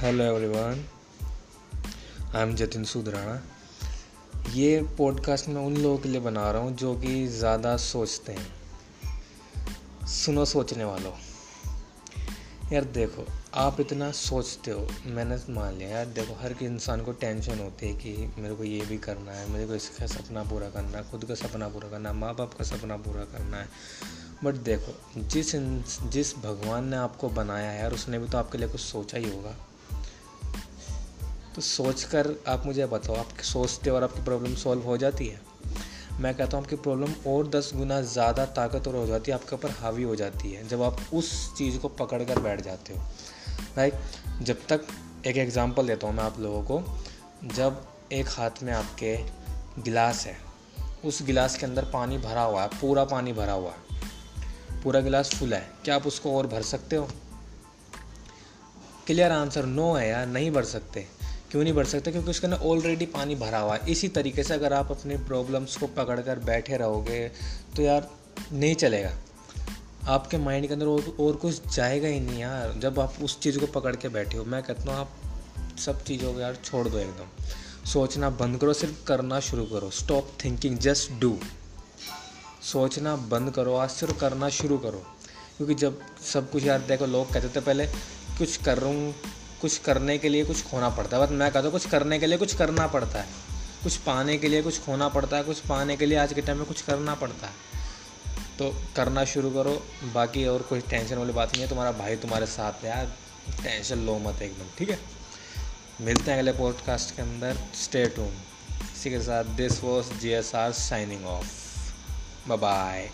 Hello everyone I am Jatin Sudhrana ये podcast मैं उन लोगों के लिए बना रहा हूँ जो कि ज़्यादा सोचते हैं। सुनो सोचने वालों। यार देखो, आप इतना सोचते हो, मैंने मान लिया यार, देखो हर किसी इंसान को टेंशन होती है कि मेरे को ये भी करना है, मेरे को इसका सपना पूरा करना है, खुद का सपना पूरा करना है माँ बाप का सपना पूरा करना है। बट देखो, जिस जिस भगवान ने आपको बनाया है यार, उसने भी तो आपके लिए कुछ सोचा ही होगा। सोच कर आप मुझे बताओ आप सोचते और आपकी प्रॉब्लम सॉल्व हो जाती है। मैं कहता हूँ, आपकी प्रॉब्लम और दस गुना ज़्यादा ताकतवर हो जाती है, आपके ऊपर हावी हो जाती है, जब आप उस चीज़ को पकड़ कर बैठ जाते हो। लाइक जब तक एक एग्ज़ाम्पल देता हूँ मैं आप लोगों को, जब एक हाथ में आपके गिलास है, उस गिलास के अंदर पानी भरा हुआ है, पूरा पानी भरा हुआ है, पूरा गिलास फुल है, क्या आप उसको और भर सकते हो? क्लियर आंसर नो है यार, नहीं भर सकते। क्यों नहीं बढ़ सकते? क्योंकि उसके अंदर ऑलरेडी पानी भरा हुआ है। इसी तरीके से अगर आप अपने प्रॉब्लम्स को पकड़ कर बैठे रहोगे तो यार नहीं चलेगा। आपके माइंड के अंदर और, और कुछ जाएगा ही नहीं यार। जब आप उस चीज़ को पकड़ के बैठे हो मैं कहता हूँ आप सब चीज़ों को यार छोड़ दो एकदम। सोचना बंद करो सिर्फ़ करना शुरू करो। स्टॉप थिंकिंग जस्ट डू सोचना बंद करो आज सिर्फ़ करना शुरू करो। क्योंकि जब सब कुछ यार देखो लोग कहते थे पहले कुछ कर कुछ करने के लिए कुछ खोना पड़ता है। बट मैं कहता हूँ, कुछ करने के लिए कुछ करना पड़ता है। कुछ पाने के लिए कुछ खोना पड़ता है, कुछ पाने के लिए आज के टाइम में कुछ करना पड़ता है। तो करना शुरू करो, बाकी और कोई टेंशन वाली बात नहीं है। तुम्हारा भाई तुम्हारे साथ है यार टेंशन लो मत एकदम, ठीक है? मिलते हैं अगले पॉडकास्ट के अंदर। स्टे टून इसी के साथ this was G S R signing off by